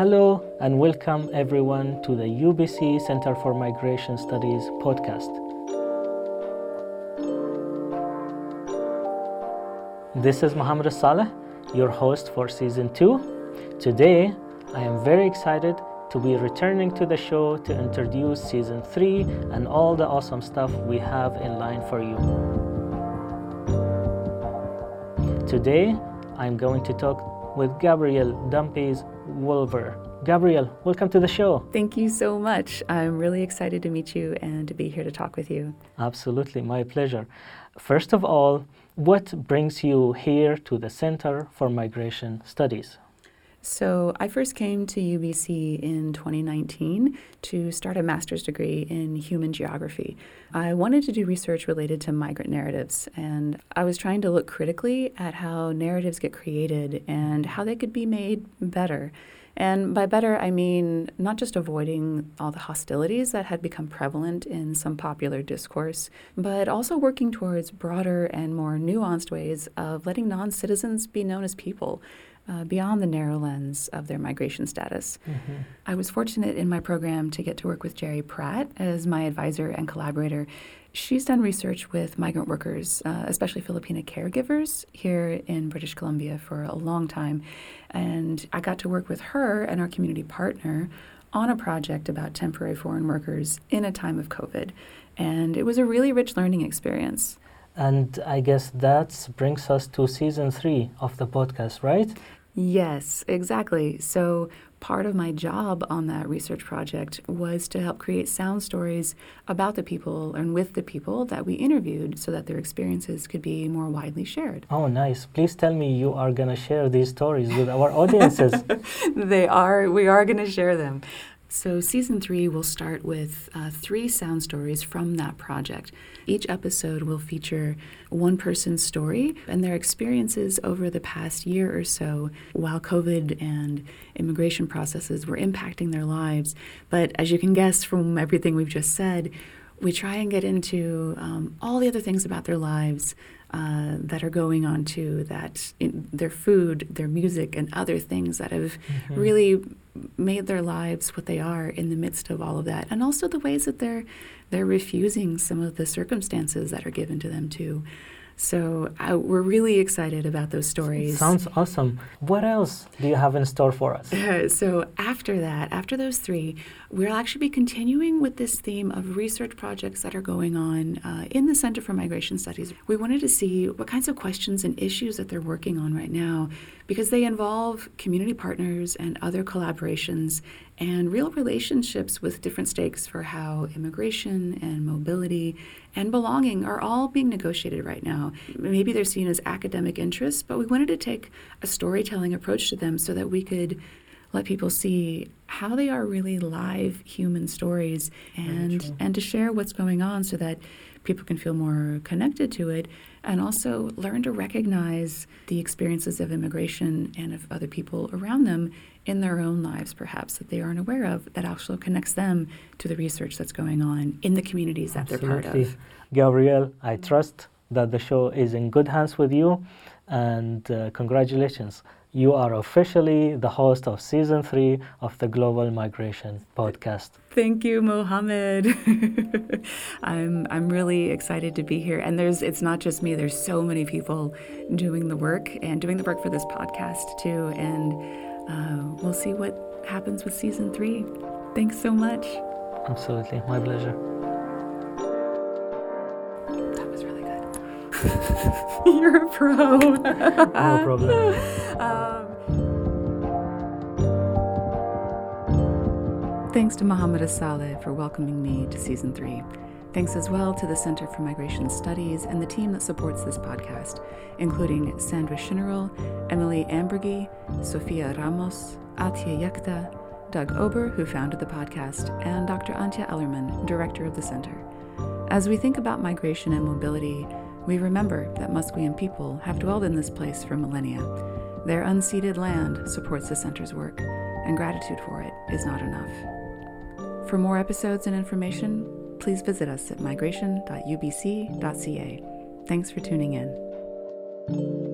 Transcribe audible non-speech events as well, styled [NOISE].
Hello and welcome everyone to the UBC Center for Migration Studies podcast. This is Mohammed Saleh, your host for season 2. Today, I am very excited to be returning to the show to introduce season 3 and all the awesome stuff we have in line for you. Today, I'm going to talk with Gabrielle Dumpies Wolver. Gabrielle, welcome to the show. Thank you so much. I'm really excited to meet you and to be here to talk with you. Absolutely, my pleasure. First of all, what brings you here to the Center for Migration Studies? So, I first came to UBC in 2019 to start a master's degree in human geography. I wanted to do research related to migrant narratives, and I was trying to look critically at how narratives get created and how they could be made better. And by better, I mean not just avoiding all the hostilities that had become prevalent in some popular discourse, but also working towards broader and more nuanced ways of letting non citizens be known as people uh, beyond the narrow lens of their migration status. Mm-hmm. I was fortunate in my program to get to work with Gerry Pratt as my advisor and collaborator. She's done research with migrant workers, uh, especially Filipina caregivers, here in British Columbia for a long time. And I got to work with her and our community partner on a project about temporary foreign workers in a time of COVID. And it was a really rich learning experience. And I guess that brings us to season three of the podcast, right? Yes, exactly. So, part of my job on that research project was to help create sound stories about the people and with the people that we interviewed so that their experiences could be more widely shared. Oh, nice. Please tell me you are going to share these stories with our audiences. [LAUGHS] they are, we are going to share them. So, season three will start with uh, three sound stories from that project. Each episode will feature one person's story and their experiences over the past year or so while COVID and immigration processes were impacting their lives. But as you can guess from everything we've just said, we try and get into um, all the other things about their lives uh, that are going on too, that their food, their music, and other things that have mm-hmm. really made their lives what they are in the midst of all of that, and also the ways that they're they're refusing some of the circumstances that are given to them too. So uh, we're really excited about those stories. Sounds awesome. What else do you have in store for us? Uh, [LAUGHS] so after that, after those three, we'll actually be continuing with this theme of research projects that are going on uh, in the Center for Migration Studies. We wanted to see what kinds of questions and issues that they're working on right now because they involve community partners and other collaborations and real relationships with different stakes for how immigration and mobility and belonging are all being negotiated right now. Maybe they're seen as academic interests, but we wanted to take a storytelling approach to them so that we could let people see how they are really live human stories and and to share what's going on so that people can feel more connected to it and also learn to recognize the experiences of immigration and of other people around them in their own lives, perhaps, that they aren't aware of, that also connects them to the research that's going on in the communities that Absolutely. they're part of. Gabrielle, I trust that the show is in good hands with you, and uh, congratulations. You are officially the host of season three of the Global Migration Podcast. Thank you, Mohammed. [LAUGHS] I'm I'm really excited to be here. And there's it's not just me. There's so many people doing the work and doing the work for this podcast too. And uh, we'll see what happens with season three. Thanks so much. Absolutely, my pleasure. You're a pro. [LAUGHS] no problem. Um, thanks to Mohammed Saleh for welcoming me to season three. Thanks as well to the Center for Migration Studies and the team that supports this podcast, including Sandra Shinnerl, Emily Ambergy, Sofia Ramos, Atia Yekta, Doug Ober, who founded the podcast, and Dr. Antje Ellermann, director of the center. As we think about migration and mobility, we remember that Musqueam people have dwelled in this place for millennia. Their unceded land supports the center's work, and gratitude for it is not enough. For more episodes and information, please visit us at migration.ubc.ca. Thanks for tuning in.